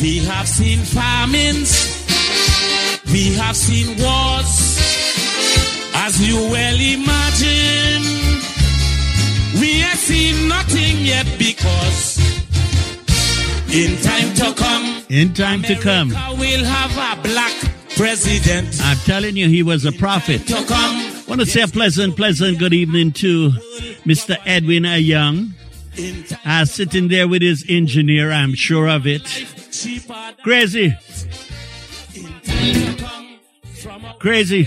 We have seen famines. We have seen wars. As you well imagine, we have seen nothing yet because in time to come, In time to come. America will have a black president. I'm telling you, he was a prophet. To come, want to say a pleasant, pleasant good evening to Mr. Edwin Ayoung, uh, sitting there with his engineer, I'm sure of it. Crazy, crazy.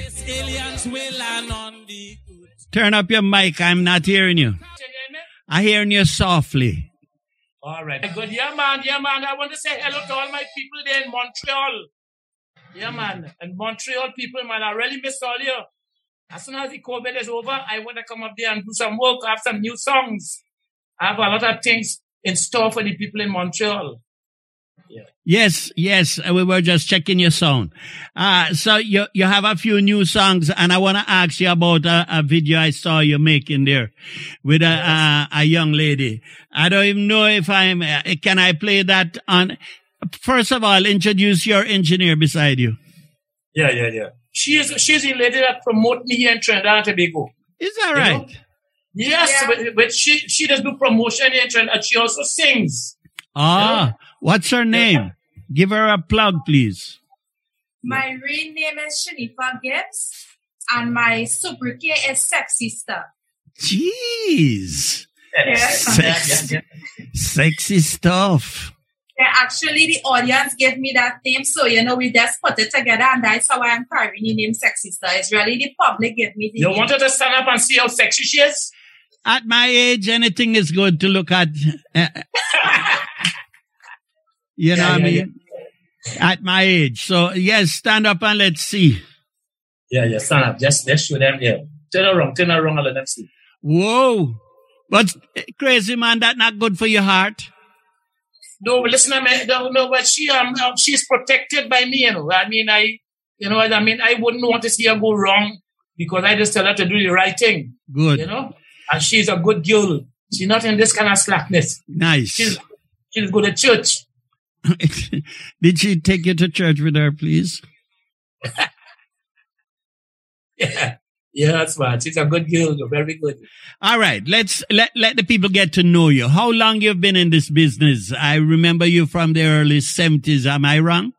Turn up your mic, I'm not hearing you. I'm hearing you softly. All right. Good. Yeah, man. Yeah, man. I want to say hello to all my people there in Montreal. Yeah, man. And Montreal people, man, I really miss all you. As soon as the COVID is over, I want to come up there and do some work, have some new songs. I have a lot of things in store for the people in Montreal. Yes, yes, we were just checking your sound. Uh, so you, you have a few new songs and I want to ask you about a, a video I saw you making there with a, a, a young lady. I don't even know if I'm, uh, can I play that on, first of all, introduce your engineer beside you. Yeah, yeah, yeah. She's she's a lady that promote me here in Trinidad and Tobago. Is that You right? know? Yes, Yeah. but, but she she does do promotion here in Trinidad. and She also sings. Ah, what's her name? Give her a plug, please. My real name is Shanifa Gibbs, and my sobriquet is Sexy Star. Jeez. Yeah. Sex, sexy stuff. Yeah, actually, the audience gave me that name, so you know we just put it together, and that's how I'm carrying the name Sexy Star. It's really the public gave me the You name. want her to stand up and see how sexy she is? At my age, anything is good to look at. Uh, you know Yeah, what I yeah, mean? At my age. So, yes, stand up and let's see. Yeah, yeah, stand up. Just let's show them here. Turn around, turn around and let them see. Whoa. But uh, crazy man, that not good for your heart. No, listen, I mean, no, no, but she um, um she's protected by me, you know. I mean, I you know what I mean, I wouldn't want to see her go wrong because I just tell her to do the right thing, Good. you know. And she's a good girl. She's not in this kind of slackness. Nice. She's she's go to church. Did she take you to church with her, please? Yeah. Yeah, that's right. She's a good girl, very good. All right, let's let let the people get to know you. How long you've been in this business? I remember you from the early seventies. Am I wrong?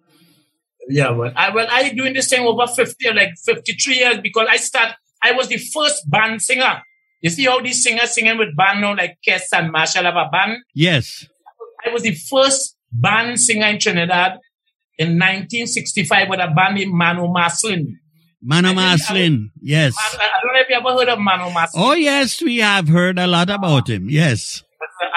Yeah, well, I well, I doing this thing over fifty, like fifty-three years because I start. I was the first band singer. You see how these singers singing with band now, like Kes and Marshall have a band. Yes. I was the first band singer in Trinidad in 1965 with a band named Mano Marcelin. Mano I think I Marcelin. Yes. I, I don't know if you ever heard of Mano Marcelin. Oh yes, we have heard a lot about him. Yes.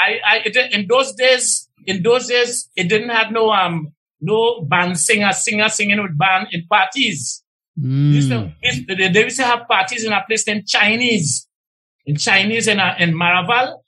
I, I it, in those days, in those days, it didn't have no um no band singer singer singing with band in parties. They used to- Mm. they, used to have parties in a place named Chinese, in Chinese in, uh, in Maraval.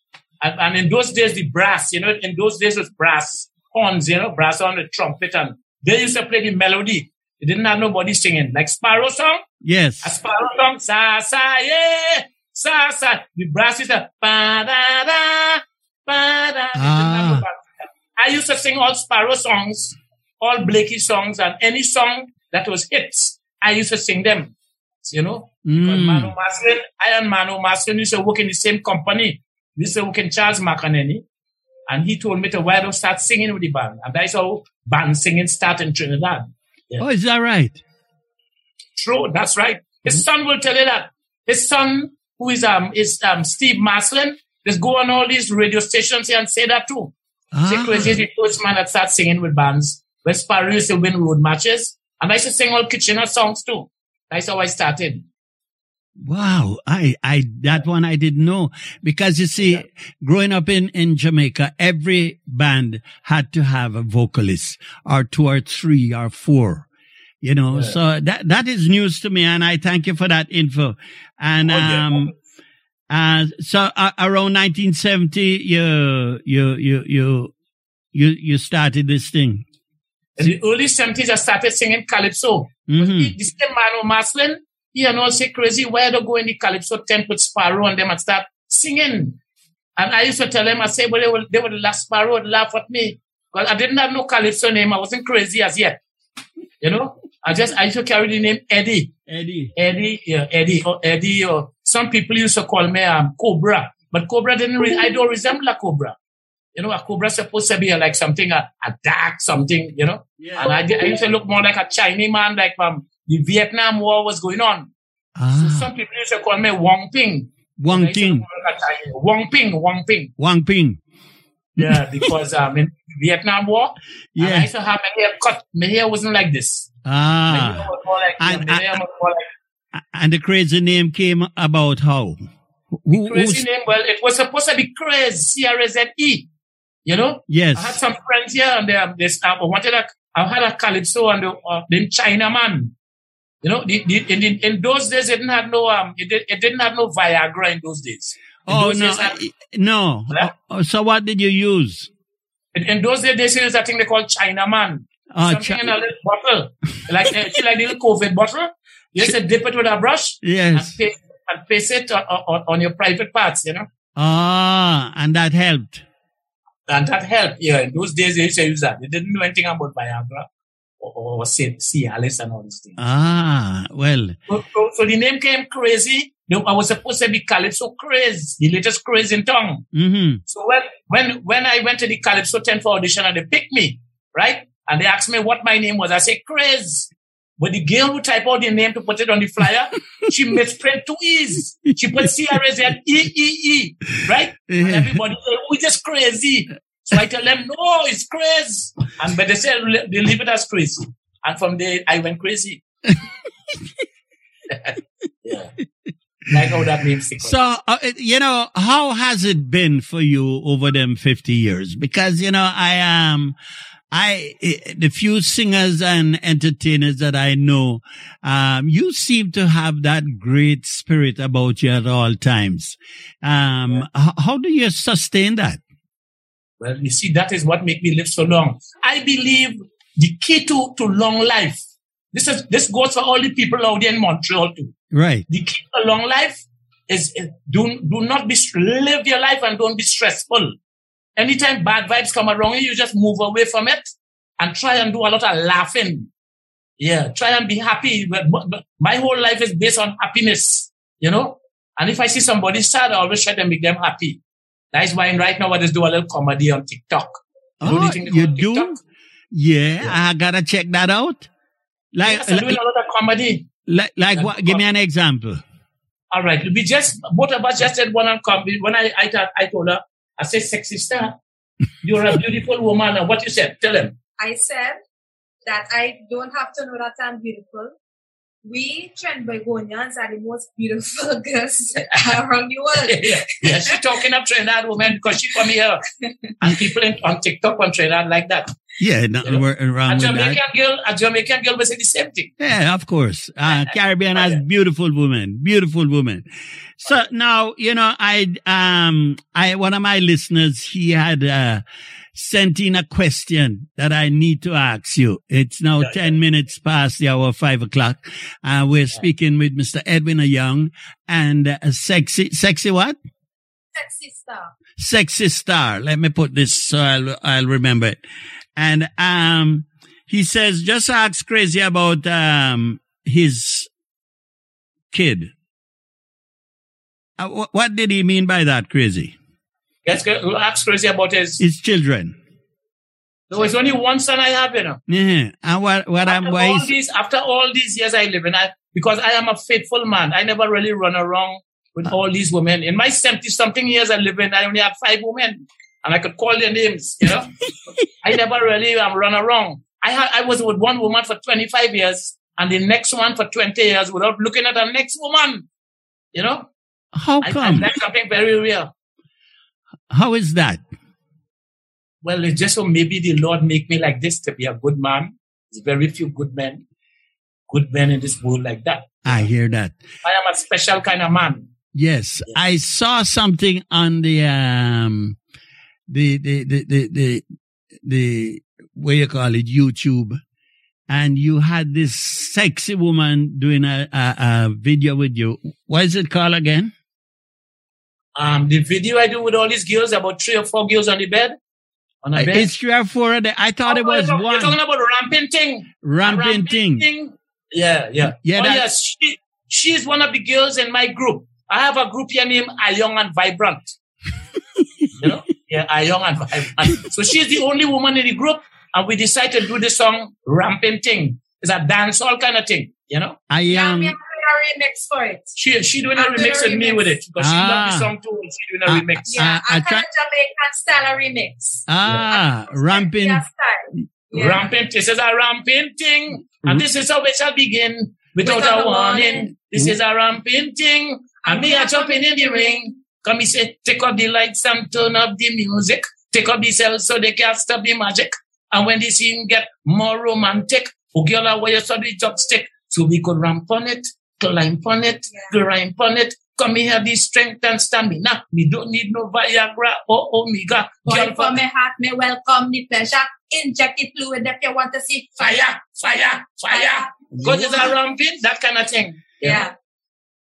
And, and in those days, the brass, you know, in those days it was brass horns, you know, brass on the trumpet. And they used to play the melody. They didn't have nobody singing. Like Sparrow song, Yes. a Sparrow song, sa, sa, yeah, sa, sa. The brass is a ba, da, da, ba, da. They didn't have Ah. I used to sing all Sparrow songs, all Blakey songs, and any song that was hits, I used to sing them. You know, Mm. Mano Marcelin, I and Mano Marcelin used to work in the same company. We used to work in Charles McEnearney. And he told me to why don't start singing with the band. And that's how band singing started in Trinidad. Oh, is that right? True, that's right. His son will tell you that. His son, who is um is um Steve Marcelin, just go on all these radio stations here and say that too. Say Ah. Crazy the first man that started singing with bands. When Sparrow used to win Road Marches. And I used to sing all Kitchener songs too. That's how I started. Wow, I, I, that one I didn't know because you see, growing up in, in Jamaica, every band had to have a vocalist or two or three or four, you know, Yeah. so that, that is news to me and I thank you for that info. And, Oh, yeah. um, uh, so uh, around 1970, you, you, you, you, you, you started this thing. In the early 70s, I started singing Calypso. Mhm. This same man, Marcelin, and all say crazy, why don't go in the Calypso tent with Sparrow and them and start singing. And I used to tell them, I say, well, they would, they would laugh, Sparrow would laugh at me. Well, I didn't have no Calypso name. I wasn't crazy as yet. You know, I just I used to carry the name Eddie. Eddie. Eddie, yeah, Eddie, or Eddie, or some people used to call me um, Cobra, but Cobra didn't. Re- I don't resemble a Cobra. You know, a Cobra supposed to be like something a, a dark something. You know, Yeah. and I, I used to look more like a Chinese man, like um, the Vietnam War was going on. So Ah, some people used to call me Wong Ping. I Wang used to Ting. look like a Chinese- Wong Ping, Wong Ping. Wang Ping. Yeah, because um, in Vietnam War, and I used to have my hair cut. My hair wasn't like this. Ah. like, And- my hair was more like And the crazy name came about how? Who, crazy who's- name. Well, it was supposed to be Craze, C R A Z E. You know, Yes. I had some friends here, and they, um, they I wanted a. I had a calypso and the uh, named Chinaman. You know, the, the, in, the, in those days, it didn't have no um, it, did, it didn't have no Viagra in those days. In Oh, those no. days, had- No. Oh, So what did you use? in, in those days, they used a thing they call Chinaman. Oh, Something Chi- in a little bottle, like uh, like little COVID bottle. You just dip it with a brush and yes. paste, and paste it on, on, on your private parts. You know. Ah, and that helped. And that helped. Yeah, in those days they used to use that. They didn't know anything about Viagra or, or C- Cialis and all these things. Ah, well, So, so, the name came crazy. I was supposed to be Calypso Craze, the latest craze in town. hmm So when when when I went to the Calypso tent for audition and they picked me, right? And they asked me what my name was. I said Craze. But the girl who typed out the name to put it on the flyer, she misprint two E's. She put C R A Z E E E, right? And everybody said, we just crazy. So I tell them, no, it's crazy. And but they said they leave it as crazy. And from there I went crazy. yeah. Like how that name sticks. So, uh, you know, how has it been for you over them 50 years? Because, you know, I am, I, eh, the few singers and entertainers that I know, um, you seem to have that great spirit about you at all times. Um, h- how do you sustain that? Well, you see, that is what make me live so long. I believe the key to, to long life. This is this goes for all the people out there in Montreal too. Right. The key to long life is, is do do not be live your life and don't be stressful. Anytime bad vibes come around you, you just move away from it and try and do a lot of laughing. Yeah, try and be happy. But- but- but My whole life is based on happiness, you know. And if I see somebody sad, I always try to make them happy. That's why right now I just do a little comedy on TikTok. You Oh, thing they you call do? TikTok? Yeah, I gotta check that out. Like, Yes, I'm doing a lot of comedy. like, like what? Give me an example. All right, we just both of us just did one on comedy. When I I, told- I told her, I said, "Sexy star, you're a beautiful woman." And what you said? Tell him. I said that I don't have to know that I'm beautiful. We Trinbagonians are the most beautiful girls around the world. yeah, yeah, she's talking up Trinidad woman because she from here, and people in, on TikTok on Trinidad like that. Yeah, nothing Yeah. wor- A wrong with that. Jamaican girl, a Jamaican girl will say the same thing. Yeah, of course. Uh, Caribbean has beautiful women, beautiful women. So now, you know, I, um, I, one of my listeners, he had, uh, sent in a question that I need to ask you. It's now Yeah, 10 minutes past the hour, five o'clock. Uh, we're speaking with Mr. Edwin Young and uh, sexy, sexy what? Sexy star. sexy star. Let me put this so I'll, I'll remember it. And, um, he says, just ask crazy about, um, his kid. Uh, wh- what did he mean by that, crazy? Let's go crazy about his. His children. There was only one son I have, you know. Yeah. And what, what I'm, After why all these, after all these years I live in, I, because I am a faithful man, I never really run around with all these women. In my 70 something years I live in, I only have five women and I could call their names, you know. I never really um, run around. I had, I was with one woman for 25 years and the next one for 20 years without looking at the next woman, you know. how I, I, come? that's something very real. How is that? Well, it's just so maybe the Lord make me like this to be a good man. There's very few good men, good men in this world like that. I hear that. I am a special kind of man. Yes, I saw something on the um the the the the the, the what you call it YouTube, and you had this sexy woman doing a, a a video with you. What is it called again? Um, the video I do with all these girls, about three or four girls on the bed, On a bass. It's three or four of them. I thought it Oh, was you're talking- You're talking about ramping thing. Ramping thing. Yeah, yeah. Yeah, oh, that- yes. She, she's one of the girls in my group. I have a group here named Ayoung and Vibrant. you know? Yeah, Ayoung and Vibrant. So she's the only woman in the group, and we decided to do the song Ramping Thing. It's a dance all kind of thing, you know? I Yeah, am. a remix for it. She she doing a I'm doing remix with me with it because she Ah. loved the song too. She doing a Ah, remix. Yeah, I I, try- kind of Jamaican style remix. Ah, ramping. Yeah, style. Yeah. Ramping, this is a ramping thing, and this is how it shall begin. Without, Without a a warning, warning. this is a ramping thing, and me a jumping in the ring. Come, he say, take up the lights and turn up the music. Take up the cells so they can't stop the magic. And when the scene get more romantic, oh girl, I wear your the chopstick, so we could ramp on it, climb on it, climb on it. Come here, the strength and stamina. Me don't need no Viagra or Omega. Boy, Girl, for me heart, me welcome the pleasure. Inject the fluid if you want to see fire, fire, fire. Because it's a ramping, that kind of thing. Yeah.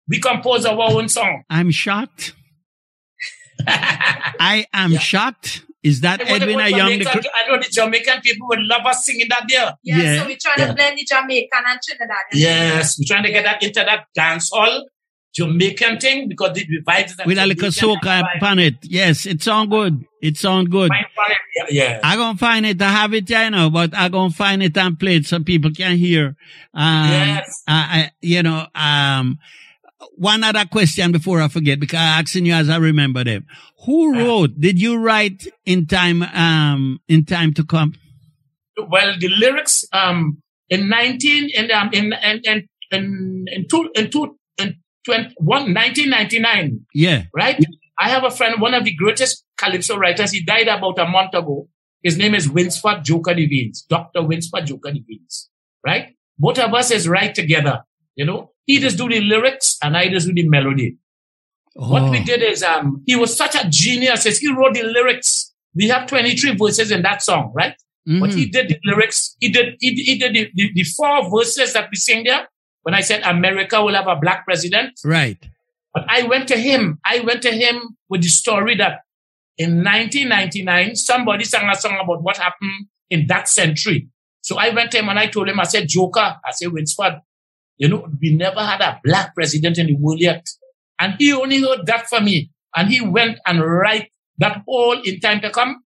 We compose our own song. I'm shocked. I am Yeah. shocked. Is that I Edwin what a young? The, cr- I know the Jamaican people would love us singing that there. Yeah, Yeah. so we try Yeah. to blend the Jamaican and Trinidad. Yes, we're trying to get that into that dance hall Jamaican thing because the vibes that with a little soca upon it. Yes, it sound good. It sound good. Yeah, yeah. I gonna find it. I have it you know, but I gonna find it and play it so people can hear. Um, Yes. I, I, you know, um, one other question before I forget, because I asking you as I remember them. Who wrote? Did you write in time? Um, in time to come? Well, the lyrics um in nineteen in um in and in in, in two in two in 20, one, 1999, Yeah. right? I have a friend, one of the greatest calypso writers. He died about a month ago. His name is Winsford Joker Devines, Dr. Winsford Joker Devines, right? Both of us is right together, you know. He just do the lyrics and I just do the melody. What we Oh, did is, um, he was such a genius. He wrote the lyrics. We have 23 verses in that song, right? But mhm. he did the lyrics. He did, he, he did the, the, the four verses that we sing there. When I said America will have a black president, right. but I went to him. I went to him with the story that in 1999, somebody sang a song about what happened in that century. So I went to him and I told him, I said, Joker, I said, Winsford, you know, we never had a black president in the world yet. And he only heard that from me. And he went and write that whole in time to come.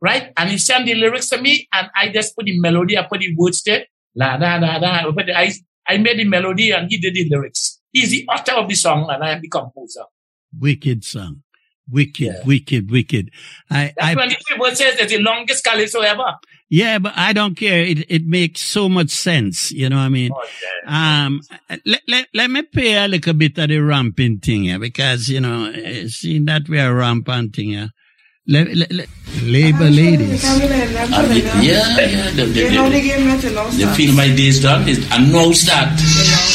Right? And he sent the lyrics to me and I just put the melody, I put the words there. La da da da. I, I made the melody and he did the lyrics. He's the author of the song and I am the composer. Wicked song. Wicked, Yeah. wicked, wicked. I, That I, 23 verses is the longest calypso ever. yeah, but I don't care. It, it makes so much sense. You know what I mean? Um, let, let, let me pay a little bit of the ramping thing here because, you know, eh, seeing that we are ramping thing here. Let, let, let, labor ladies. I mean, yeah, yeah. They, they, You know the they, game not to know they start. feel my day's done. They announce that.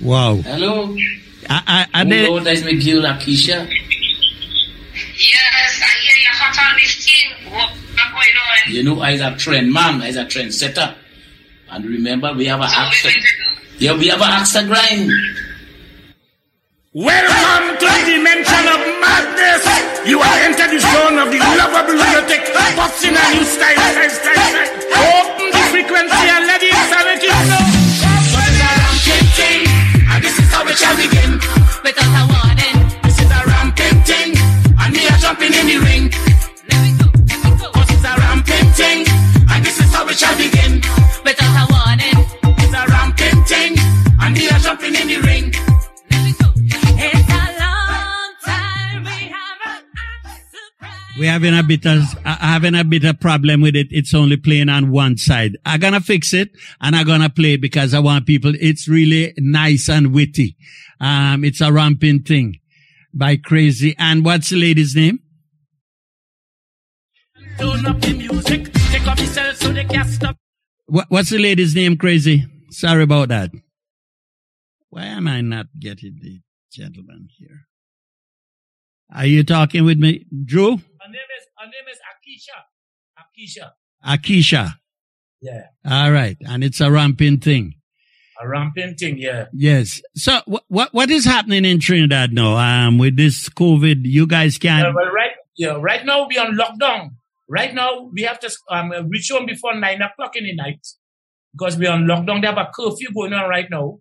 Wow. Hello. I, I, I Hello, did, that's my girl Akisha. Yes, I hear you hot on this thing. What, what's going on? You know, I's a trend man. I's a trend setter. And remember, we have a So axe. we're going to do. Yeah, we have an axe grind. Welcome to the dimension of madness. You have entered the zone of the lovable lunatic. What's in a new style, style, style, style. Open oh. Having a bit of, uh, having a bit of problem with it. It's only playing on one side. I'm gonna fix it and I'm gonna play because I want people, it's really nice and witty. Um, it's a ramping thing by Crazy. And what's the lady's name? What's the lady's name, Crazy? Sorry about that. Why am I not getting the gentleman here? Are you talking with me? Drew? Her name is, her name is Akisha. Akisha. Akisha. Yeah. All right. And it's a ramping thing. A rampant thing, yeah. Yes. So what what what is happening in Trinidad now? Um, with this COVID, you guys can't. well, right, yeah, right now we are on lockdown. Right now we have to um, reach home before nine o'clock in the night because we're on lockdown. They have a curfew going on right now,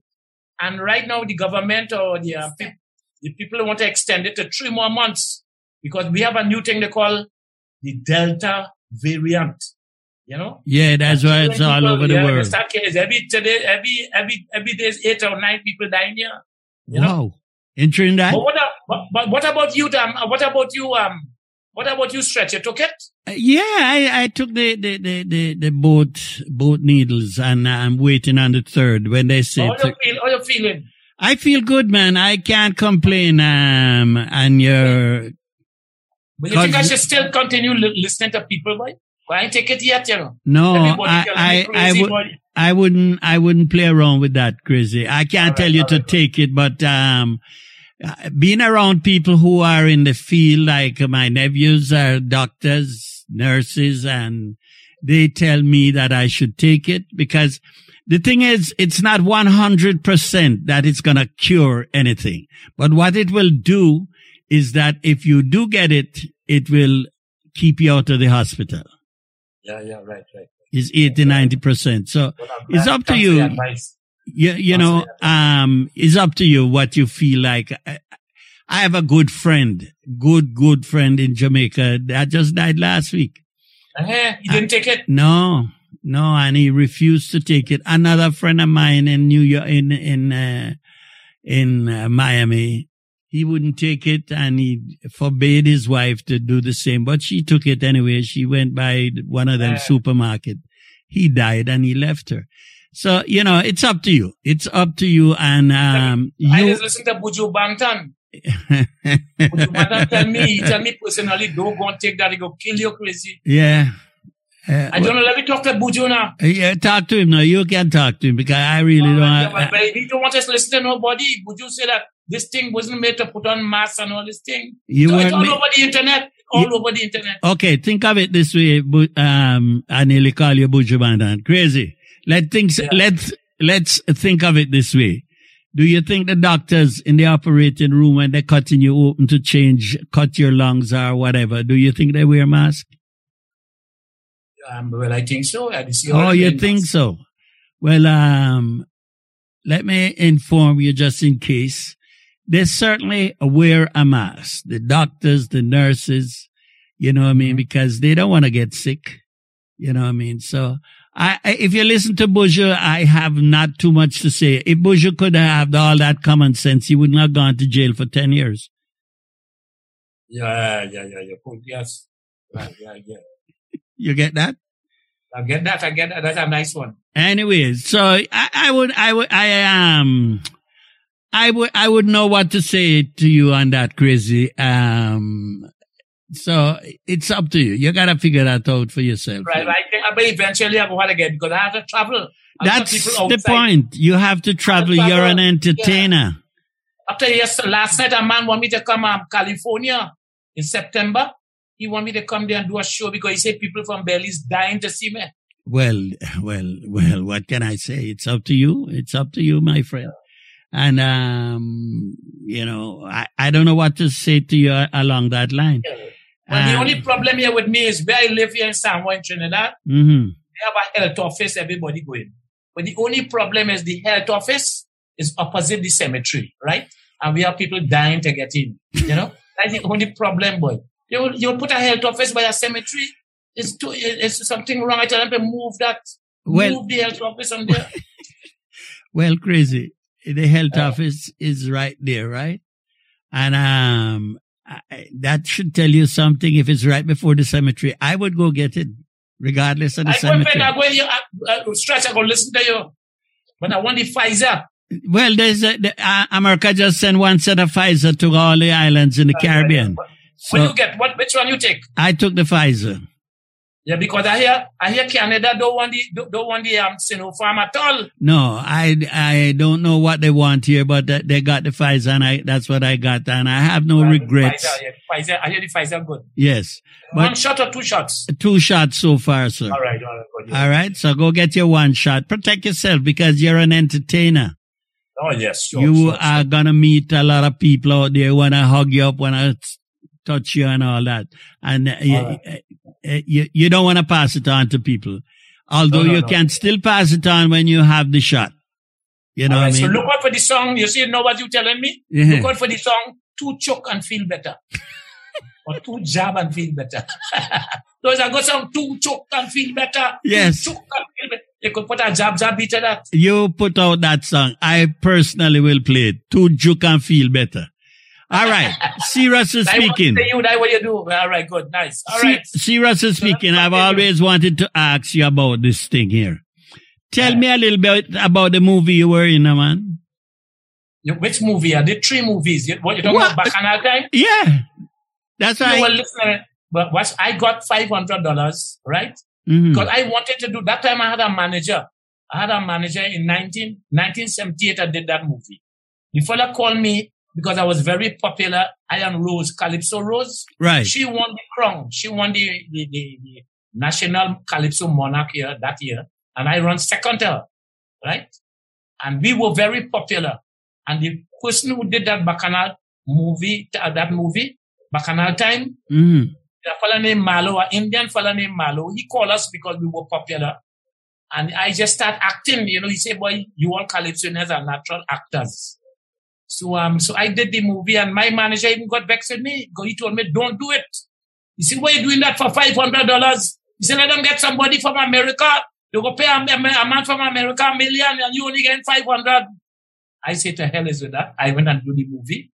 and right now the government or the uh, pe- the people want to extend it to three more months because we have a new thing they call the Delta variant. You know, Yeah, that's why it's all People- over the yeah, world. that case. Every today, every every every day is eight or nine people dying here. You know? Wow. In Trinidad? But what, but, but what about you, um, What about you, um? What about you, Stretch? You took it? Uh, Yeah, I, I took the, the, the, the, the both, both needles and I'm waiting on the third when they say, How you feel? How you feeling? I feel good, man. I can't complain. Um, and you're, But you think I should still continue li- listening to people, boy? Well, I take it yet, you know. no, Everybody I, I, I would. I wouldn't, I wouldn't play around with that crazy. I can't tell you to right, take it, but, um, uh, being around people who are in the field, like my nephews are doctors, nurses, and they tell me that I should take it because the thing is, it's not 100% that it's going to cure anything. But what it will do is that if you do get it, it will keep you out of the hospital. Yeah, yeah, right, right. It's 80, 90%. So Well, It's up to you. you, you know, um, it's up to you what you feel like. I, I have a good friend, good, good friend in Jamaica that just died last week. Uh-huh. You didn't take it? No, no, and he refused to take it. Another friend of mine in New York, in, in, uh, in uh, Miami, he wouldn't take it and he forbade his wife to do the same, but she took it anyway. She went by one of them Yeah. supermarket. He died and he left her. So, you know, it's up to you. It's up to you. And, um, I you, just listen to Buju Banton. Buju Banton tell me, he tell me personally, don't go and take that, he go kill you crazy. yeah. Uh, I don't know, let me talk to Buju now. yeah, talk to him now. You can talk to him because I really don't. Yeah, I- but, but he don't want us to listen to nobody. Buju say that this thing wasn't made to put on masks and all this thing. You so it's all ma- over the internet. All You- over the internet. Okay, think of it this way. Um, I nearly call you Buju Bandan. Crazy. Let things, Yeah. let's, let's think of it this way. Do you think the doctors in the operating room when they're cutting you open to change, cut your lungs or whatever, do you think they wear masks? Um, well, I think so. I see Oh, you think so? Well, um, let me inform you just in case. They certainly wear a mask. The doctors, the nurses, you know what I mean? Because they don't want to get sick. You know what I mean? So I, I if you listen to Buju, I have not too much to say. If Buju could have all that common sense, he wouldn't have gone to jail for 10 years. Yeah, yeah, yeah, yeah. Yes. Right, yeah, yeah. You get that? I get that. I get that. That's a nice one. Anyways, so I, I would, I would, I um, I would, I would know what to say to you on that crazy. Um, so it's up to you. You gotta figure that out for yourself. Right. I think but eventually I go out again because I have to travel. I That's the point. You have to travel. travel. You're an entertainer. After yes, last night a man want me to come um, California in September. He want me to come there and do a show because he said people from Belize dying to see me. Well, well, well, what can I say? It's up to you. It's up to you, my friend. And, um, you know, I, I don't know what to say to you uh, along that line. But the Um, only problem here with me is where I live here in San Juan, Trinidad. mhm. They have a health office, everybody going. But the only problem is the health office is opposite the cemetery, right? And we have people dying to get in. You know, that's the only problem, boy. You you put a health office by a cemetery. It's too, it's something wrong. I tell them to move that. Well- move the health office on there. Well, crazy. The health Uh, office is right there, right? And um, I, that should tell you something. If it's right before the cemetery, I would go get it, regardless of the I cemetery. I go here, uh, uh, stretch, I go listen to you. But I want the Pfizer. Well, there's a, the, uh, America just sent one set of Pfizer to all the islands in the Caribbean. What So you get? What? Which one you take? I took the Pfizer. Yeah, because I hear I hear Canada don't want the don't, want the um Sinopharm at all. No, I, I don't know what they want here, but they got the Pfizer and I, that's what I got. And I have no regrets. Pfizer, yeah, Pfizer, I hear the Pfizer good. Yes. One shot or two shots? two shots so far, sir. All right, all right, good. yeah. All right. So go get your one shot. Protect yourself because you're an entertainer. Oh yes, sure. you sure, are sure. gonna meet a lot of people out there want to hug you up, want to touch you and all that. And uh, you, All uh, you, you don't want to pass it on to people. Although No, no, you no. can still pass it on when you have the shot. You know right, what I so mean? look out for the song. You see, know what you telling me? Yeah. Look out for the song. Too choke and feel better, or too jab and feel better. Those are good song. Too choke and feel better. Yes. choke and feel better. You could put a jab jab beat to that. you put out that song. I personally will play it to juke and feel better. All right. Want to speaking. say you, that what you do. All right, good, nice. All right. seriously speaking, I've always wanted to ask you about this thing here. Tell me a little bit about the movie you were in, uh, man. Which movie? I did three movies. What you talking What? about? Bacchanal time? Yeah. That's right. You well, right. but what I got five hundred dollars, right? Mhm. Because I wanted to do that time. I had a manager. I had a manager in 19, 1978. I did that movie. The fella called me because I was very popular. Iron Rose, Calypso Rose. Right. She won the crown. She won the, the, the, the national Calypso monarch year that year, and I ran second her, right? And we were very popular. And the person who did that Bacchanal movie, uh, that movie, Bacchanal time, Mhm. a fella named Malo, an Indian fellow named Malo, he called us because we were popular. And I just start acting, you know, he said, boy, you all Calypsonians are natural actors. So, um, so I did the movie and my manager even got vexed with me he told me, don't do it. He said, why are you doing that for $500? He said, let them get somebody from America. They go pay a, a, man from America a million and you only get 500. I say to hell is with that. I went and do the movie.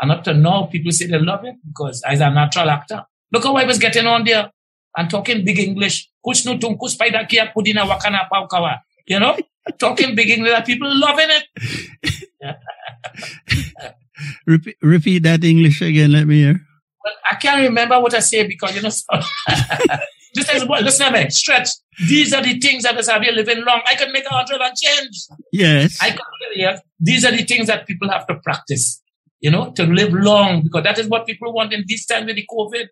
And up to now, people say they love it because I was a natural actor. Look how I was getting on there and talking big English. Wakana paukawa. You know, talking big English. People loving it. Repeat, repeat that English again. Let me hear. Well, I can't remember what I said because, you know, so just as well, listen to me, stretch. These are the things that is have you living long. I can make a hundred and change. Yes. I can yeah, These are the things that people have to practice, you know, to live long because that is what people want in this time with the COVID.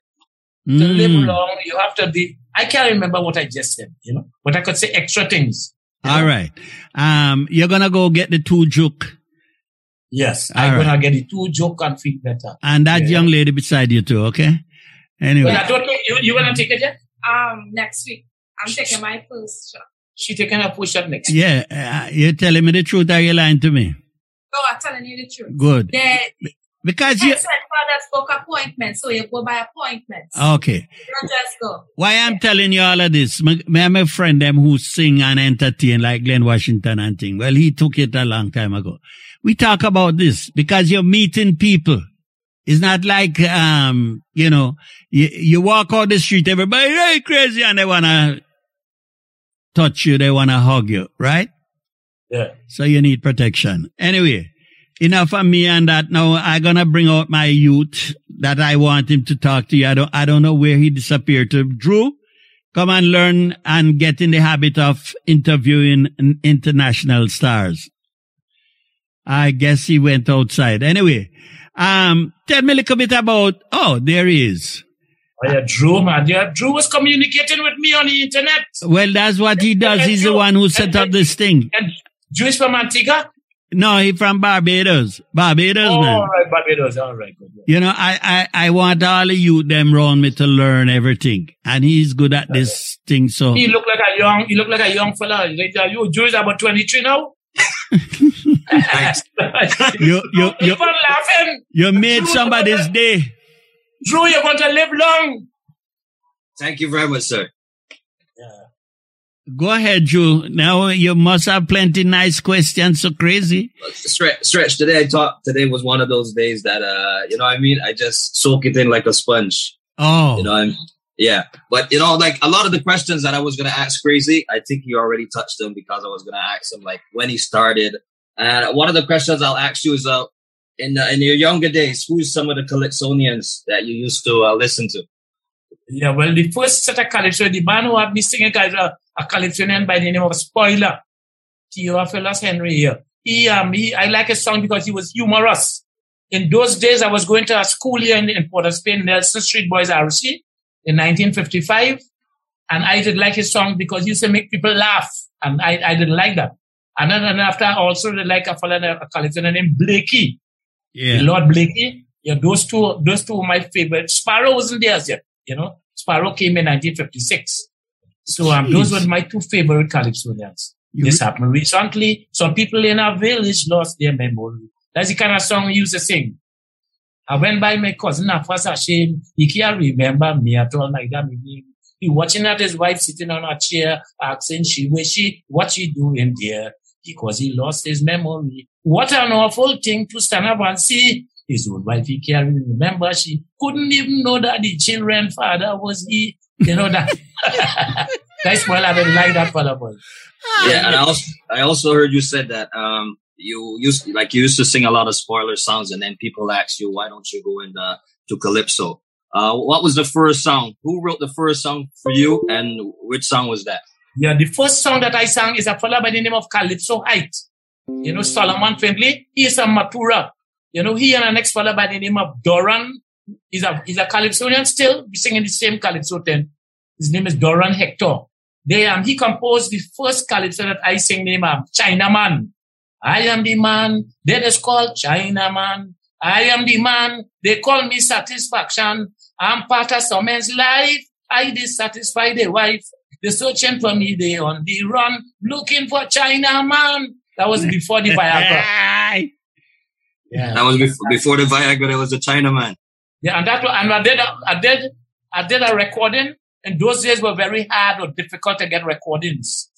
To live Mm. long, you have to be. I can't remember what I just said, you know, but I could say extra things. All know. right. Um, you're gonna go get the two juke Yes, All I'm right. gonna get it two joke and feel better. and that Yeah. young lady beside you too. Okay. Anyway. But I don't think you you gonna take it yet. Um, next week. I'm taking my first shot. She taking a push up next. Yeah. Uh, you're telling me the truth Are you lying to me? No, I'm telling you the truth. Good. The Because you, St. Father's book appointment, so you go by appointment. okay. You don't just go. Why I'm telling you all of this, my, my my friend them who sing and entertain like Glen Washington and thing. Well, he took it a long time ago. We talk about this because you're meeting people. It's not like, um, you know, you, you walk out the street, everybody, hey, crazy, and they want to touch you. They want to hug you, right? Yeah. So you need protection. Anyway, enough of me and that. Now I'm gonna bring out my youth that I want him to talk to you. I don't, I don't know where he disappeared to. Drew, come and learn and get in the habit of interviewing international stars. I guess he went outside. Anyway, um, tell me a little bit about, oh, there he is. Oh, yeah, Drew, man. Yeah, Drew was communicating with me on the internet. Well, that's what he does. He's the one who set up this thing. And Drew is from Antigua. No, he from Barbados. Barbados, Oh, man. all right, Barbados. All right, good. yeah. You know, I, I, I want all of you them around me to learn everything. And he's good at this thing. So He look like a young, he look like a young fella. You, Drew is about 23 now. You, you, you, People laughing. you made somebody's day. Drew, you're going to live long. Thank you very much, sir. Go ahead, Drew. Now you must have plenty nice questions. So crazy. Stretch, stretch. Today I thought today was one of those days that uh, you know what I mean. I just soak it in like a sponge. Oh, You know, I'm, yeah. But you know, like a lot of the questions that I was gonna ask Crazy, I think you already touched them because I was gonna ask him like when he started. And one of the questions I'll ask you is, uh, in the, in your younger days, who's some of the Calypsonians that you used to uh, listen to? Yeah, well, the first set of calypso, the man who had me singing guys, a, a calypsonian by the name of Spoiler, Theophilus Henry here. He, um, he, I like his song because he was humorous. In those days, I was going to a school here in, in Port of Spain, Nelson Street Boys RC, in 1955. And I did like his song because he used to make people laugh. And I, I didn't like that. And then and after, I also did like a fellow, a calypsonian named Blakey. Yeah. Lord Blakey. Yeah, those two, those two were my favorite. Sparrow wasn't there yet, you know. Sparrow came in 1956. So um, those were my two favorite calypsonians. This happened recently. Some people in our village lost their memory. That's the kind of song we used to sing. I went by my cousin at first ashamed. He can't remember me at all like that. Maybe he watching at his wife sitting on a chair, asking she where she what she doing there because he lost his memory. What an awful thing to stand up and see. His own wife he can't remember. She couldn't even know that the children father was he. You know that. That's why I didn't like that fella boy. Yeah, and I also I also heard you said that um you used like you used to sing a lot of spoiler songs, and then people ask you why don't you go into to calypso? Uh, what was the first song? Who wrote the first song for you, and which song was that? Yeah, the first song that I sang is a fella by the name of Calypso Height. You know, Solomon Findlay, he is a Matura. You know, he and the next fella by the name of Doran, he's a, he's a Calypsonian still, singing the same Calypso tent. His name is Doran Hector. They, um, he composed the first Calypso that I sing name of Chinaman. I am the man that is called Chinaman. I am the man, they call me satisfaction. I'm part of some man's life. I dissatisfy the wife. They're searching for me, they on the run, looking for Chinaman. That was before the Viagra. Yeah. That was before, before the Viagra. There was a Chinaman. Yeah, and that was and I did a, I did I did a recording, and those days were very hard or difficult to get recordings.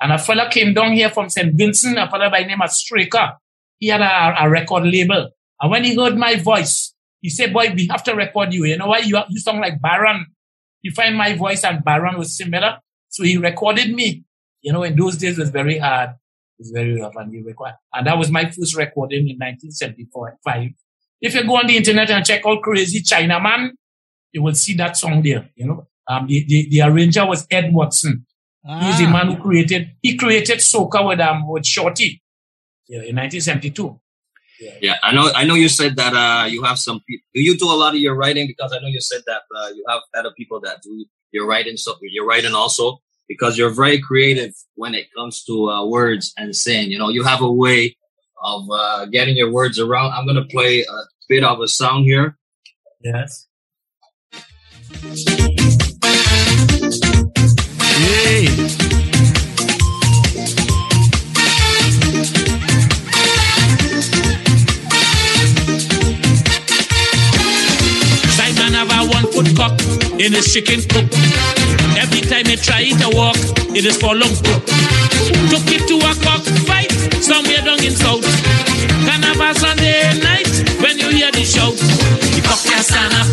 And a fella came down here from St. Vincent, a fella by name of Straker. He had a, a record label. And when he heard my voice, he said, boy, we have to record you. You know why? You, you sound like Baron. You find my voice and Baron was similar. So he recorded me. You know, in those days it was very hard. It was very rough and he recorded. And that was my first recording in 1974 5. If you go on the internet and check out Crazy Chinaman, you will see that song there. You know, um, the, the, the arranger was Ed Watson. He's the Ah. man who created, he created soca with, um, with Shorty yeah, in 1972. Yeah, I know. I know you said that uh, you have some people. Do you do a lot of your writing? Because I know you said that uh, you have other people that do your writing. So your writing also because you're very creative when it comes to uh, words and saying. You know, you have a way of uh, getting your words around. I'm gonna play a bit of a sound here. Yes. Simon have a one foot cock in his chicken coop. Every time he try to walk, it is for long cook. Took it to a cock fight somewhere down in south. Can have a Sunday night hear the shout. The cock can stand up.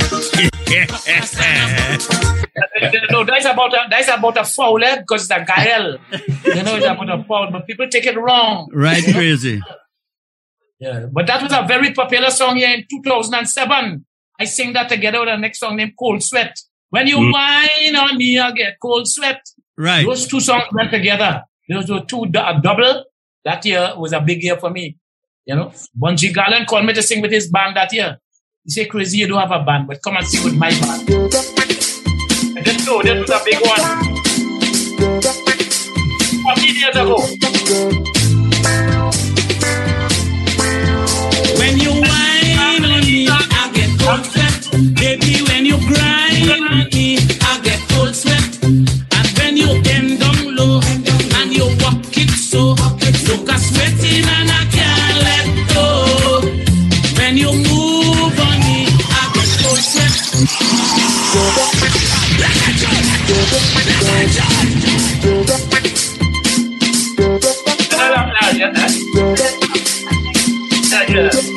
no, that's about a that's about a foul eh? because it's a gael. you know, it's about a foul, but people take it wrong. Right, crazy. Yeah, but that was a very popular song here in 2007. I sing that together with a next song named Cold Sweat. When you whine on me, I get cold sweat. Right. Those two songs went together. Those were two a double. That year was a big year for me. You know, Bunji Garlin called me to sing with his band that year. He said, "Crazy, you don't have a band, but come and sing with my band." I didn't know that was a big one. Fourteen years ago. When you whine on me, I get cold sweat. Baby, when you grind on me, I get cold sweat. And when you bend down low and you walk it so, look a sweating and I sweat.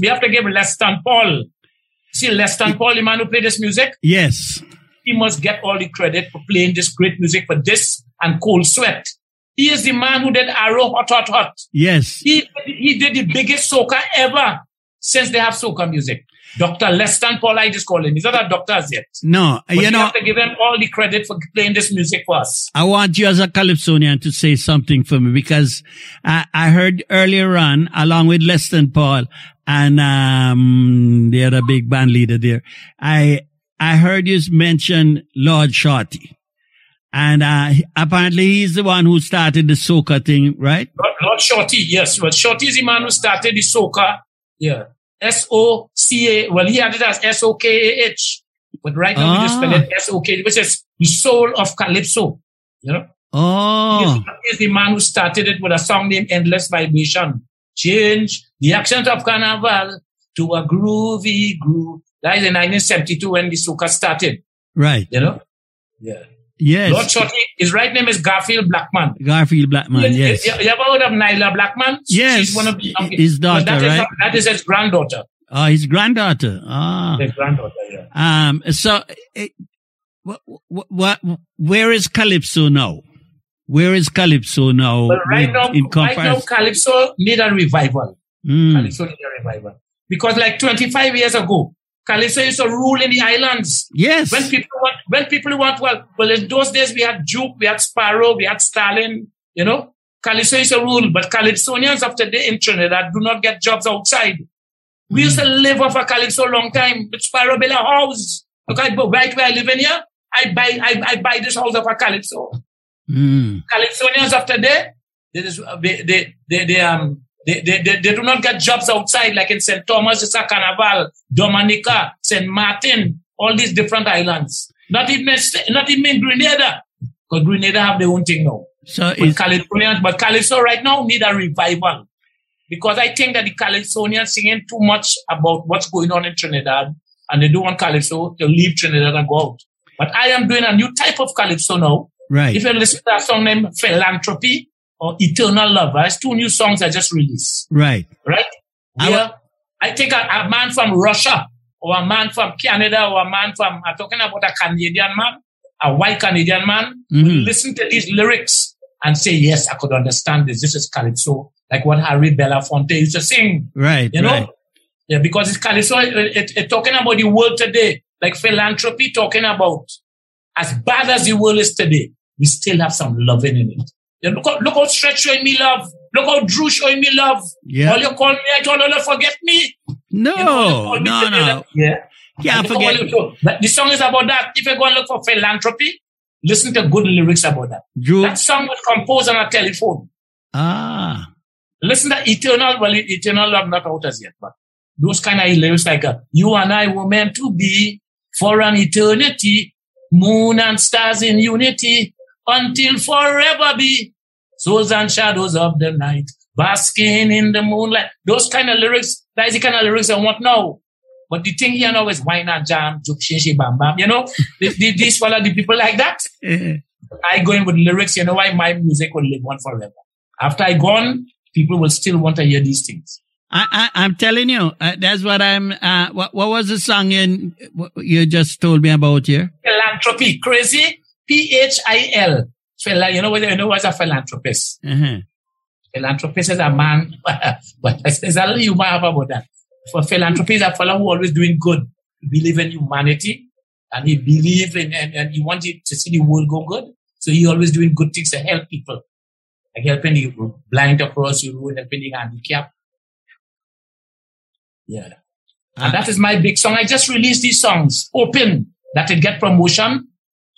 We have to give Leston Paul. See, Leston Paul, the man who played this music, Yes. he must get all the credit for playing this great music for this and Cold Sweat. He is the man who did Arrow Hot Hot Hot. Yes. He, he did the biggest soca ever since they have soca music. Dr. Leston Paul, I just call him. He's not a doctor as yet. No, But you we know, have to give him all the credit for playing this music for us. I want you as a Calypsonian to say something for me because I, I heard earlier on, along with Leston Paul and um, the other big band leader there, I I heard you mention Lord Shorty. And uh, apparently he's the one who started the soca thing, right? Lord, Lord Shorty, yes. Well, Shorty is the man who started the soca. Yeah. S O C A. Well, he had it as S O K A H. But right now we just spell it ah. S O K, which is the soul of Calypso. You know? Oh, He is the man who started it with a song named Endless Vibration. Change the accent of Carnival to a groovy groove. That is in 1972 when the soca started. right. You know? Yeah. Yes. Lord Shorty, his right name is Garfield Blackman. Garfield Blackman, You- yes. You, ever heard of Nailah Blackman? Yes. She's one of. His daughter, that is- right? that is his granddaughter. Oh, his granddaughter. Ah. His granddaughter, yeah. Um, so, eh, what, what, where is Calypso now? Where is Calypso now? But right now, in right now. Calypso need a revival. Mm, Calypso need a revival. Because like 25 years ago, Calypso used to rule in the islands. yes. When people want, when people want, well, well, in those days we had Duke, we had Sparrow, we had Stalin, you know. Calypso is a rule, but Calypsonians of today in Trinidad do not get jobs outside. We used to live off a Calypso a long time, with Sparrow built a house. Look, I, right where I live in here, I buy, I, I buy this house of a Calypso. Mm, Calypsonians of today, they, just, they, they, they, they, um, they, they, they, they do not get jobs outside, like in St. Thomas, it's a Carnival, Dominica, St. Martin, all these different islands. Not even, not even in Grenada, because Grenada have their own thing now. so But is, Calypsonians, but Calypso right now need a revival. Because I think that the Calypsonians singing too much about what's going on in Trinidad, and they don't want Calypso to leave Trinidad and go out. But I am doing a new type of Calypso now, right. if you listen to a song named Philanthropy or Eternal Love, there's two new songs I just released, right. right? Yeah. Where I think a, a man from Russia or a man from Canada or a man from, I'm talking about a Canadian man, a white Canadian man, will Mhm. listen to these lyrics and say, yes, I could understand this. This is Calypso, like what Harry Belafonte used to sing. Right. You know? right. Yeah, because it's Calypso, it, it, it talking about the world today, like philanthropy talking about as bad as the world is today, we still have some loving in it. Yeah, look, how, look how Stretch showing me love. Look how Drew showing me love. Yeah. All you call me, I told you to forget me. No, You know, you call me no, today, no. like- Yeah. Can't Look forget. you do. The song is about that. If you go and look for philanthropy, listen to good lyrics about that. Drew. That song was composed on a telephone. Ah. Listen to Eternal, well, Eternal Love not out as yet, but those kind of lyrics like, uh, you and I were meant to be for an eternity, moon and stars in unity, until forever be souls and shadows of the night, basking in the moonlight. Those kind of lyrics, that is the kind of lyrics I want now. But the thing here now is why not jam, juk, shishi, bam, bam. You know, these, follow the people like that. Eh, I go in with lyrics, you know why my music will live on forever. After I gone, people will still want to hear these things. I, I, I'm telling you, uh, that's what I'm, uh, what, what was the song you just told me about here? Philanthropy, crazy, P-H-I-L. Phila- You know what, you know what's a philanthropist? Uh-huh. Philanthropist is a man, but there's a little humor about that. For philanthropy is a fellow who always doing good, believe in humanity, and he believe in, and, and he wanted to see the world go good. So he always doing good things to help people. Like helping the blind across the road, helping the handicapped. Yeah. And that is my big song. I just released these songs, open, that it get promotion.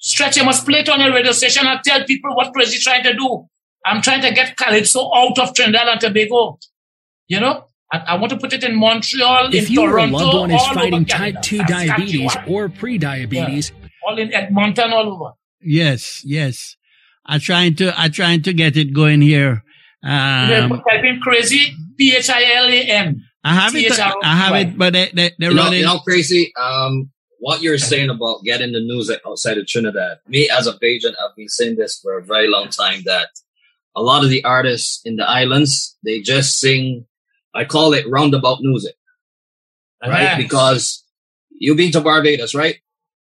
Stretch, you must play it on your radio station and tell people what Crazy trying to do. I'm trying to get Calypso out of Trinidad and Tobago. You know? I, I want to put it in Montreal, If in you or a Toronto, loved one is fighting type 2 diabetes or pre-diabetes, all in Edmonton, all over. Yes, yes. I'm trying to, I'm trying to get it going here. Um, Um, type in crazy, P-H-I-L-A-N. I have it, I have it, but they, they, they're You know, running. you know, crazy. Um, what you're saying about getting the news outside of Trinidad. Me as a agent, I've been saying this for a very long time that a lot of the artists in the islands they just sing. I call it roundabout music, right? Yeah. Because you've been to Barbados, right?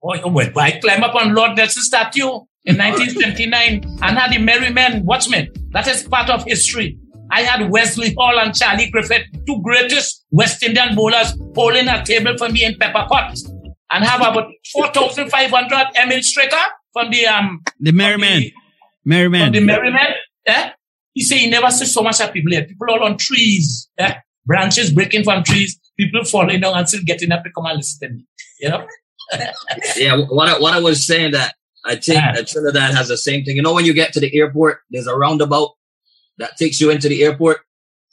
Oh, went. I climbed up on Lord Nelson's statue in 1979 and had the Merry Men Watchmen. That is part of history. I had Wesley Hall and Charlie Griffith, two greatest West Indian bowlers, holding a table for me in Pepper Pot. And have about 4,500 administrator from the um the Merryman. Merryman. the Merryman. Eh? He say he never see so much of people here. People all on trees, eh? branches breaking from trees, people falling down and still getting up to come and listen to me. You know? Yeah. What I, what I was saying that I think Yeah. Trinidad has the same thing. You know, when you get to the airport, there's a roundabout that takes you into the airport.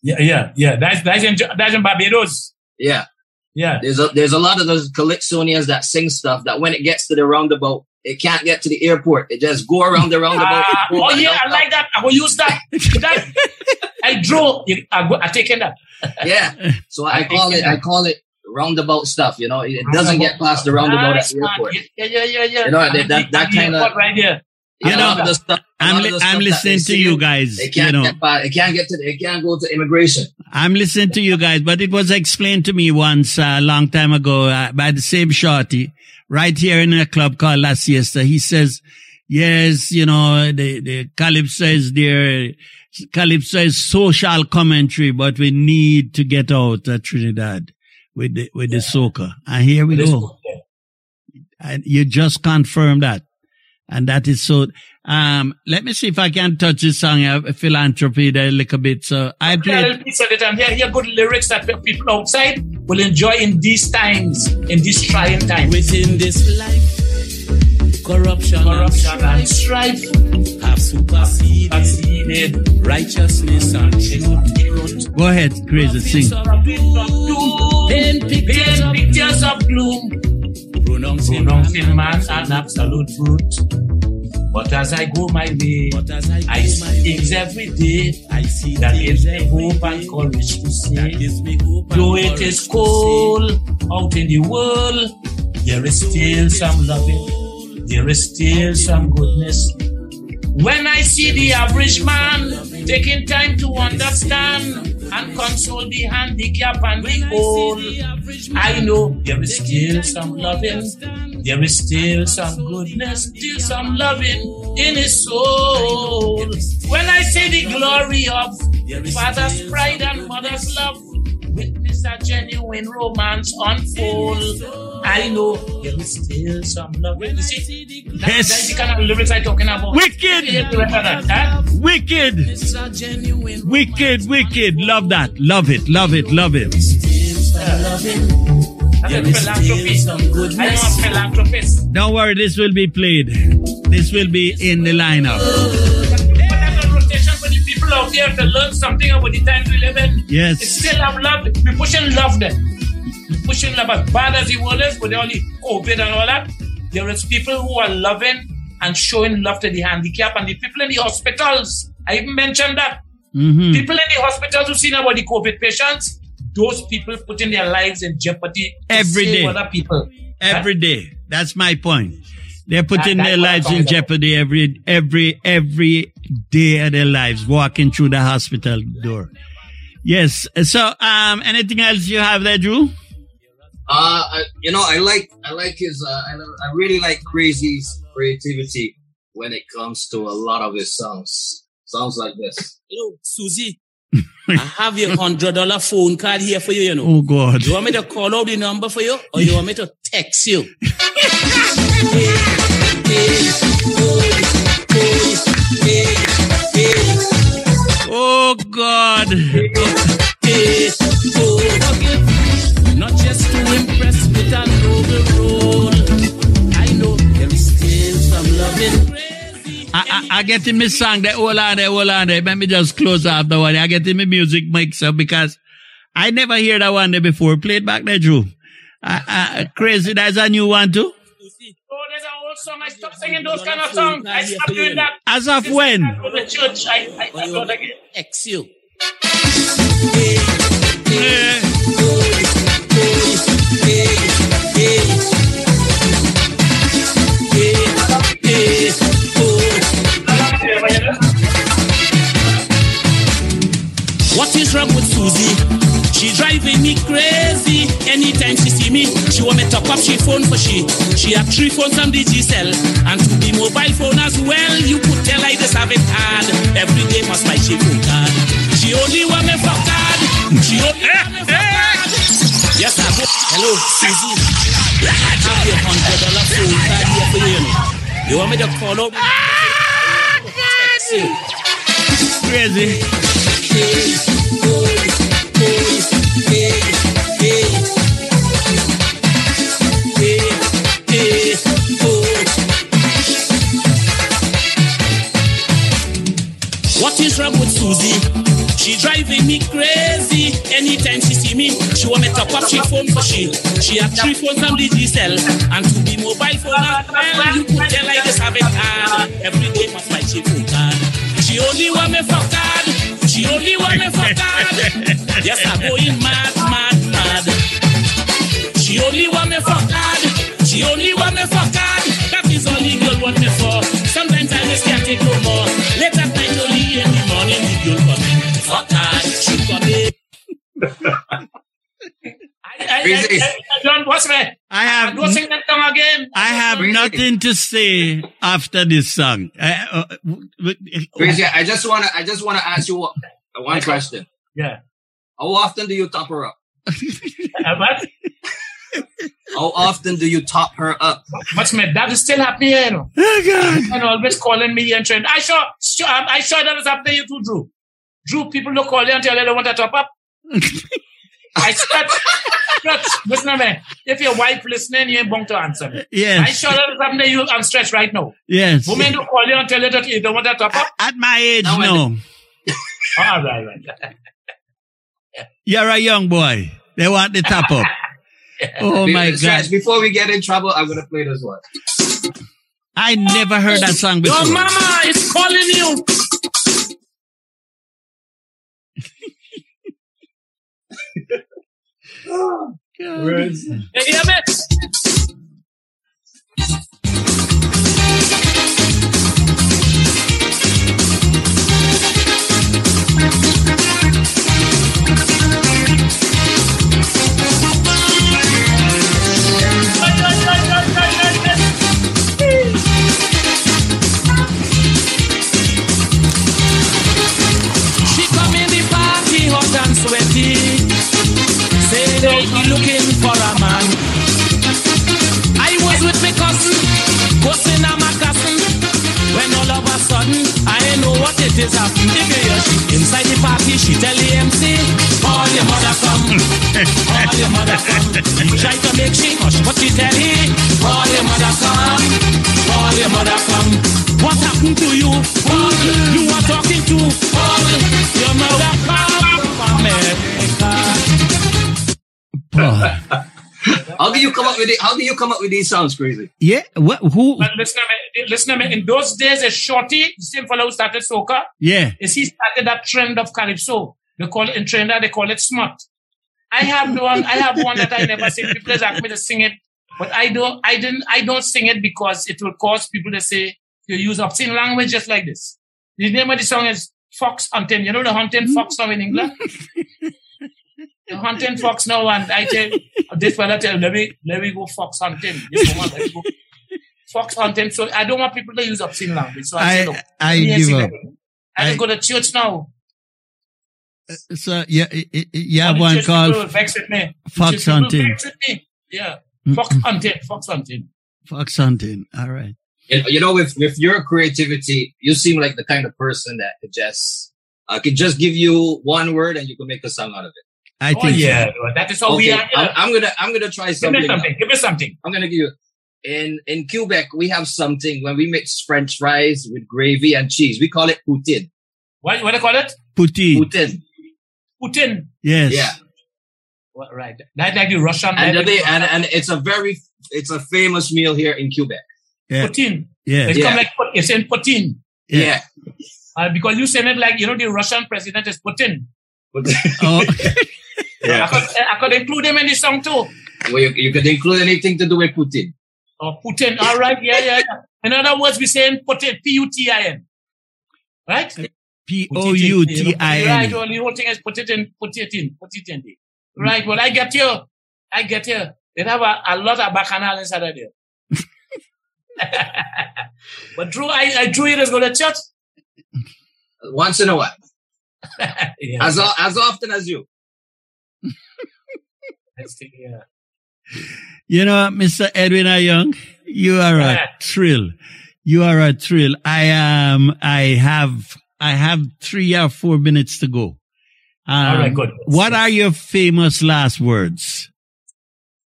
Yeah, yeah, yeah. That's that's in that's in Barbados. Yeah. Yeah. There's a there's a lot of those Calypsonians that sing stuff that when it gets to the roundabout, it can't get to the airport. It just go around the roundabout. Go ah, oh yeah. I like that. I will use that. that I draw. I go, I taken that. Yeah. So I I call it I call it roundabout stuff. You know, it doesn't get past the roundabout Nice, at the man. airport. Yeah, yeah, yeah, yeah. You know, that- that- that kinda- right there. You know, lot of the stuff- I'm, li- I'm they listening to you guys. It You can't know, get past, it can't get to the, it can't go to immigration. I'm listening to you guys, but it was explained to me once a long time ago uh, by the same shorty right here in a club called La Siesta. He says, yes, you know, the, the Calypso is there. Calypso is social commentary, but we need to get out of Trinidad with the, with the soca. And here we This- go. And you just confirmed that. And that is so, um, let me see if I can touch this song, uh, philanthropy there a little bit. So I Yeah, played, little piece of it and hear, hear good lyrics that people outside will enjoy in these times, in these trying times. Within this life, corruption, Corruption and and strife strife have superseded succeeded. righteousness and truth. go ahead, crazy, sing. Paint pictures, of, pictures of gloom, Pronouncing pronouncing man an absolute brute. But as I go my way, But as I go I see things every day I see that gives me hope and courage to that say. gives me hope. Though it is cold out in the world, there is still some loving, there is still some goodness. When I see the average man taking time to understand and console the handicap and the old, I know there is still some loving, there is still some goodness, still some loving in his soul. When I see the glory of father's pride and mother's love, witness a genuine romance unfold. I know there is still some loving. You see, Yes. that's the kind of lyrics I'm talking about. Wicked! You hear the rest of that, huh? Wicked! Wicked, wicked. Love that. Love it, love it, love it. That's a philanthropy. I know a philanthropist. Don't worry, this will be played. This will be in the lineup. Out there to learn something about the times we live in. They Yes. still have love. We're pushing love there. We're pushing love as bad as the world is with all the COVID and all that. There is people who are loving and showing love to the handicapped and the people in the hospitals. I even mentioned that. hmm People in the hospitals who seen about the COVID patients, those people putting their lives in jeopardy Every day. other people. Every day. That's my point. They're putting That- their lives in jeopardy every, every, every day of their lives, walking through the hospital door. Yes. So, um, anything else you have there, Drew? Uh, I, you know, I like I like his. Uh, I, I really like Crazy's creativity when it comes to a lot of his songs. Songs like this. You know, Susie, I have your hundred dollar phone card here for you, you know. Oh God. Do you want me to call out the number for you or you want me to text you? Oh God. Not just to impress with an overall. I know there is still some loving. I, I, I get in my song, the hold on there, hold on there. Let me just close off the one. I get in my music mix up because I never hear that one there before. Play it back there, Drew. Uh, uh, crazy, that's a new one too. Song. I stopped singing those kind of songs. I stopped doing that. As of when? I go to church. I, I, I don't again. X you. What is wrong with Susie? She driving me crazy. Anytime she see me, she want me top up she phone for she. She have three phones and the G-Cell and to the mobile phone as well. You could tell I just have it hard. Every day must my she phone card. She only want me for card. She only want me for card. Yes, I go. Hello, Susie. I have your hundred dollar phone card here for you. you want me to call up? Ah, Text you. crazy. Susie? She driving me crazy. Anytime she see me, she want me top up she phone for she. She have three phones from the G-Cell and to the mobile phone as well. You could tell I just have it hard. Every day must my she phone card. She only want me for card. She only want me for card. Yes, I'm going mad, mad, mad. She only want me for card. She only want me for card. That is all the girl want me for. Sometimes I just no more. Late at night, only in the morning, the girl come in. For card, she come in. I, I, Crazy. I, I, I don't, what's that? I have Don't sing that song again. I have Crazy. nothing to say after this song. Uh, uh, w- w- Crazy. I just wanna I just wanna ask you one, one question. Yeah. How often do you top her up? Uh, what? How often do you top her up? What's my that is still happening here, you know. Oh God. And always calling me and trying. I sure, sure um, I sure that is happening to you too, Drew. Drew, people don't call you and tell you they want to top up. I start, stretch. Listen to me. If your wife listening, you ain't bound to answer me. Yes. I sure that is happening to you. I'm stressed right now. Yes. Women don't call you and tell you that you don't want to top up. At my age, No, I no. All right, right. You're a young boy. They want the top up. Oh Be- my Stretch, God. Before we get in trouble, I'm gonna play this one. I never heard that song before. Your mama is calling you. oh, God. You hear me? If you hear she inside the party, she tell the MC, call your mother come, call your mother come. He try to make she hush, but she tell him, call your mother come, call your mother come. What happened to you? Paul, you are talking to Paul, your mother come from America. Boy. How do you come up with it? How do you come up with these sounds, crazy? Yeah. What, who? But listen to me, listen to me. In those days, a shorty, the same fellow who started soca, Yeah. is he started that trend of calypso. They call it in Trinidad, they call it smut. I have one, I have one that I never sing. People just ask me to sing it, but I don't, I didn't, I don't sing it because it will cause people to say you use obscene language just like this. The name of the song is fox hunting. You know the hunting fox song in England? the hunting fox now, and I tell this fella tell let me let me go fox hunting. This woman, let me go fox hunting. So I don't want people to use obscene language. So I, say, look, I, I give up. it. I, don't I- go to church now. So yeah, i- i- you have one church people called vex with me. Fox hunting. vex with me. Yeah, fox hunting, fox hunting. fox hunting. All right. You you know, with with your creativity, you seem like the kind of person that could just uh, could just give you one word and you can make a song out of it. I Oh think so. yeah, that is how we Okay, are. I'm, I'm gonna I'm gonna try something. Give me something. now. Give me something. I'm gonna give you. In in Quebec, we have something when we mix French fries with gravy and cheese. We call it poutine. What what do you call it? Poutine. Poutine. Putin. Yes. Yeah. What, right. That like the Russian. And like they, and and it's a very it's a famous meal here in Quebec. Yeah. Putin. Yeah. It's Yeah. come like Put- it's saying Putin. Yeah. Uh, because you saying it like you know the Russian president is Putin. Oh, I could, I could include him in the song too. Well, you, you could include anything to do with Putin. Oh, Putin. All right. Yeah, yeah. yeah. In other words, we're saying Putin. P U T I N. Right. P Put O it in, U you T know, I Right. N. Well, the whole thing is put it in. Put it in. Put it in. Right. Well, I get you. I get you. They have a, a lot of bacchanal inside of there. but Drew, I, I Drew it is going to church. Once in a while, yeah. as as often as you. Let's yeah. You know, Mr. Edwin Ayoung, you are a thrill. You are a thrill. I am, I have, I have three or four minutes to go. Um, All right, good. What are your famous last words?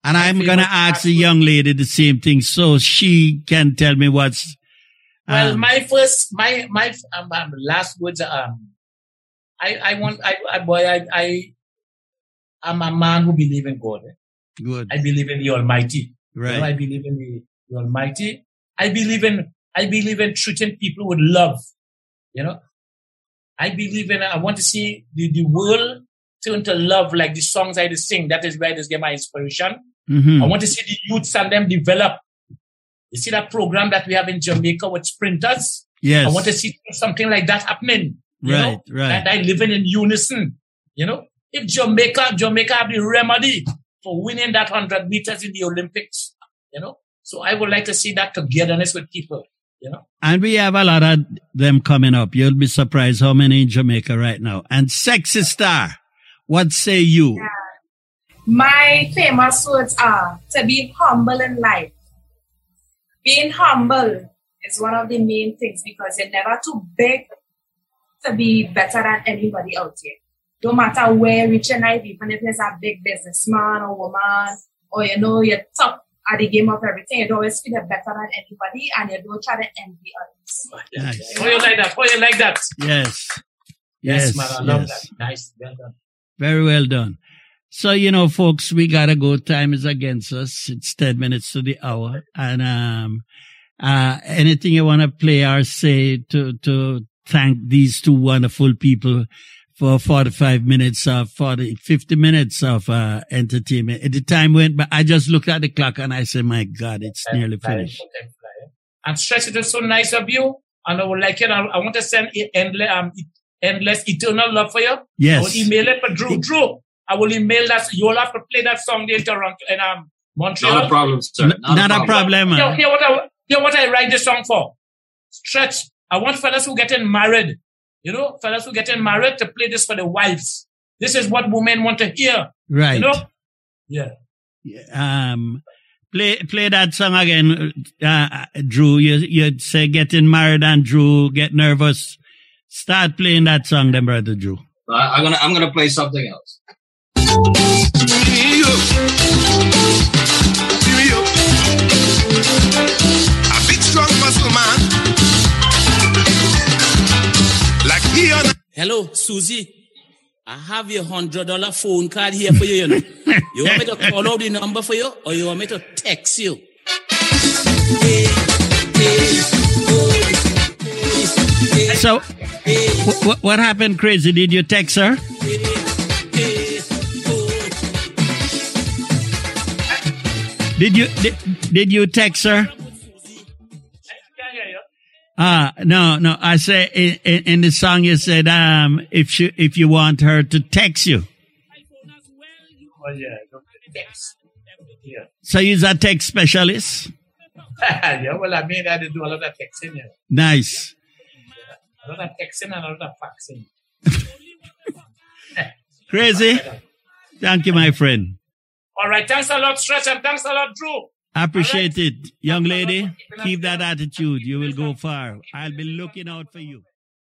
And My I'm going to ask the young lady the same thing so she can tell me what's, Well, um, my first, my my um, um, last words. are, Um, I I want I, I boy I I I'm a man who believe in God. good. I believe in the Almighty. You know, I believe in the, the Almighty. I believe in I believe in treating people with love. You know, I believe in. I want to see the, the world turn to love, like the songs I just sing. That is where I just get my inspiration. Mhm. I want to see the youths and them develop. You see that program that we have in Jamaica with sprinters. Yes. I want to see something like that happening. You Right, know, right. And I living in unison. You know, if Jamaica, Jamaica have the remedy for winning that hundred meters in the Olympics. You know, so I would like to see that togetherness with people. You know, And we have a lot of them coming up. You'll be surprised how many in Jamaica right now. And Sexy Star, what say you? My famous words are to be humble in life. Being humble is one of the main things because you're never too big to be better than anybody out here. No matter where rich and life, even if it's a big businessman or woman, or you know, you're top at the game of everything, you always feel better than anybody and you don't try to envy others. Nice. how you like that? How you like that? Yes. Yes, Yes. man, I love yes. that. Nice, well done. Very well done. So, you know, folks, we gotta go. Time is against us. It's 10 minutes to the hour. And, um, uh, anything you want to play or say to, to thank these two wonderful people for 45 minutes of 40, 50 minutes of, uh, entertainment. At the time went, but I just looked at the clock and I said, my God, it's nearly Flying, finished. flying, flying. And Stretch, it is so nice of you. And I would like it. I, I want to send endless, um, endless eternal love for you. I will Yes. email it for Drew. Drew, I will email that. You'll have to play that song in Toronto and um, Montreal. Not a problem, sir. N- Not a problem. Here, man. here what I, here what I write this song for. Stretch. I want fellas who getting married. You know, fellas who getting married to play this for the wives. This is what women want to hear. Right. You know? Yeah. um play play that song again uh, drew you you say getting married and drew get nervous start playing that song then brother drew I, I'm gonna I'm gonna play something else. Hello, Susie. I have your hundred dollar phone card here for you. You, know. you want me to call out the number for you, or you want me to text you? So hey, wh- wh- what happened crazy did you text her did you did, did you text her I can't hear you. Ah, no, no. I say in, in, in the song you said um if she if you want her to text you. Oh yeah, text. Yeah. So you're a text specialist. yeah, well, I mean, I did do a lot of texting. Yeah. Nice. A lot of texting and a lot of faxing. Crazy. Thank you, my friend. All right, thanks a lot, Stretch, and thanks a lot, Drew. Appreciate it. Young lady, keep that attitude. You will go far. I'll be looking out for you.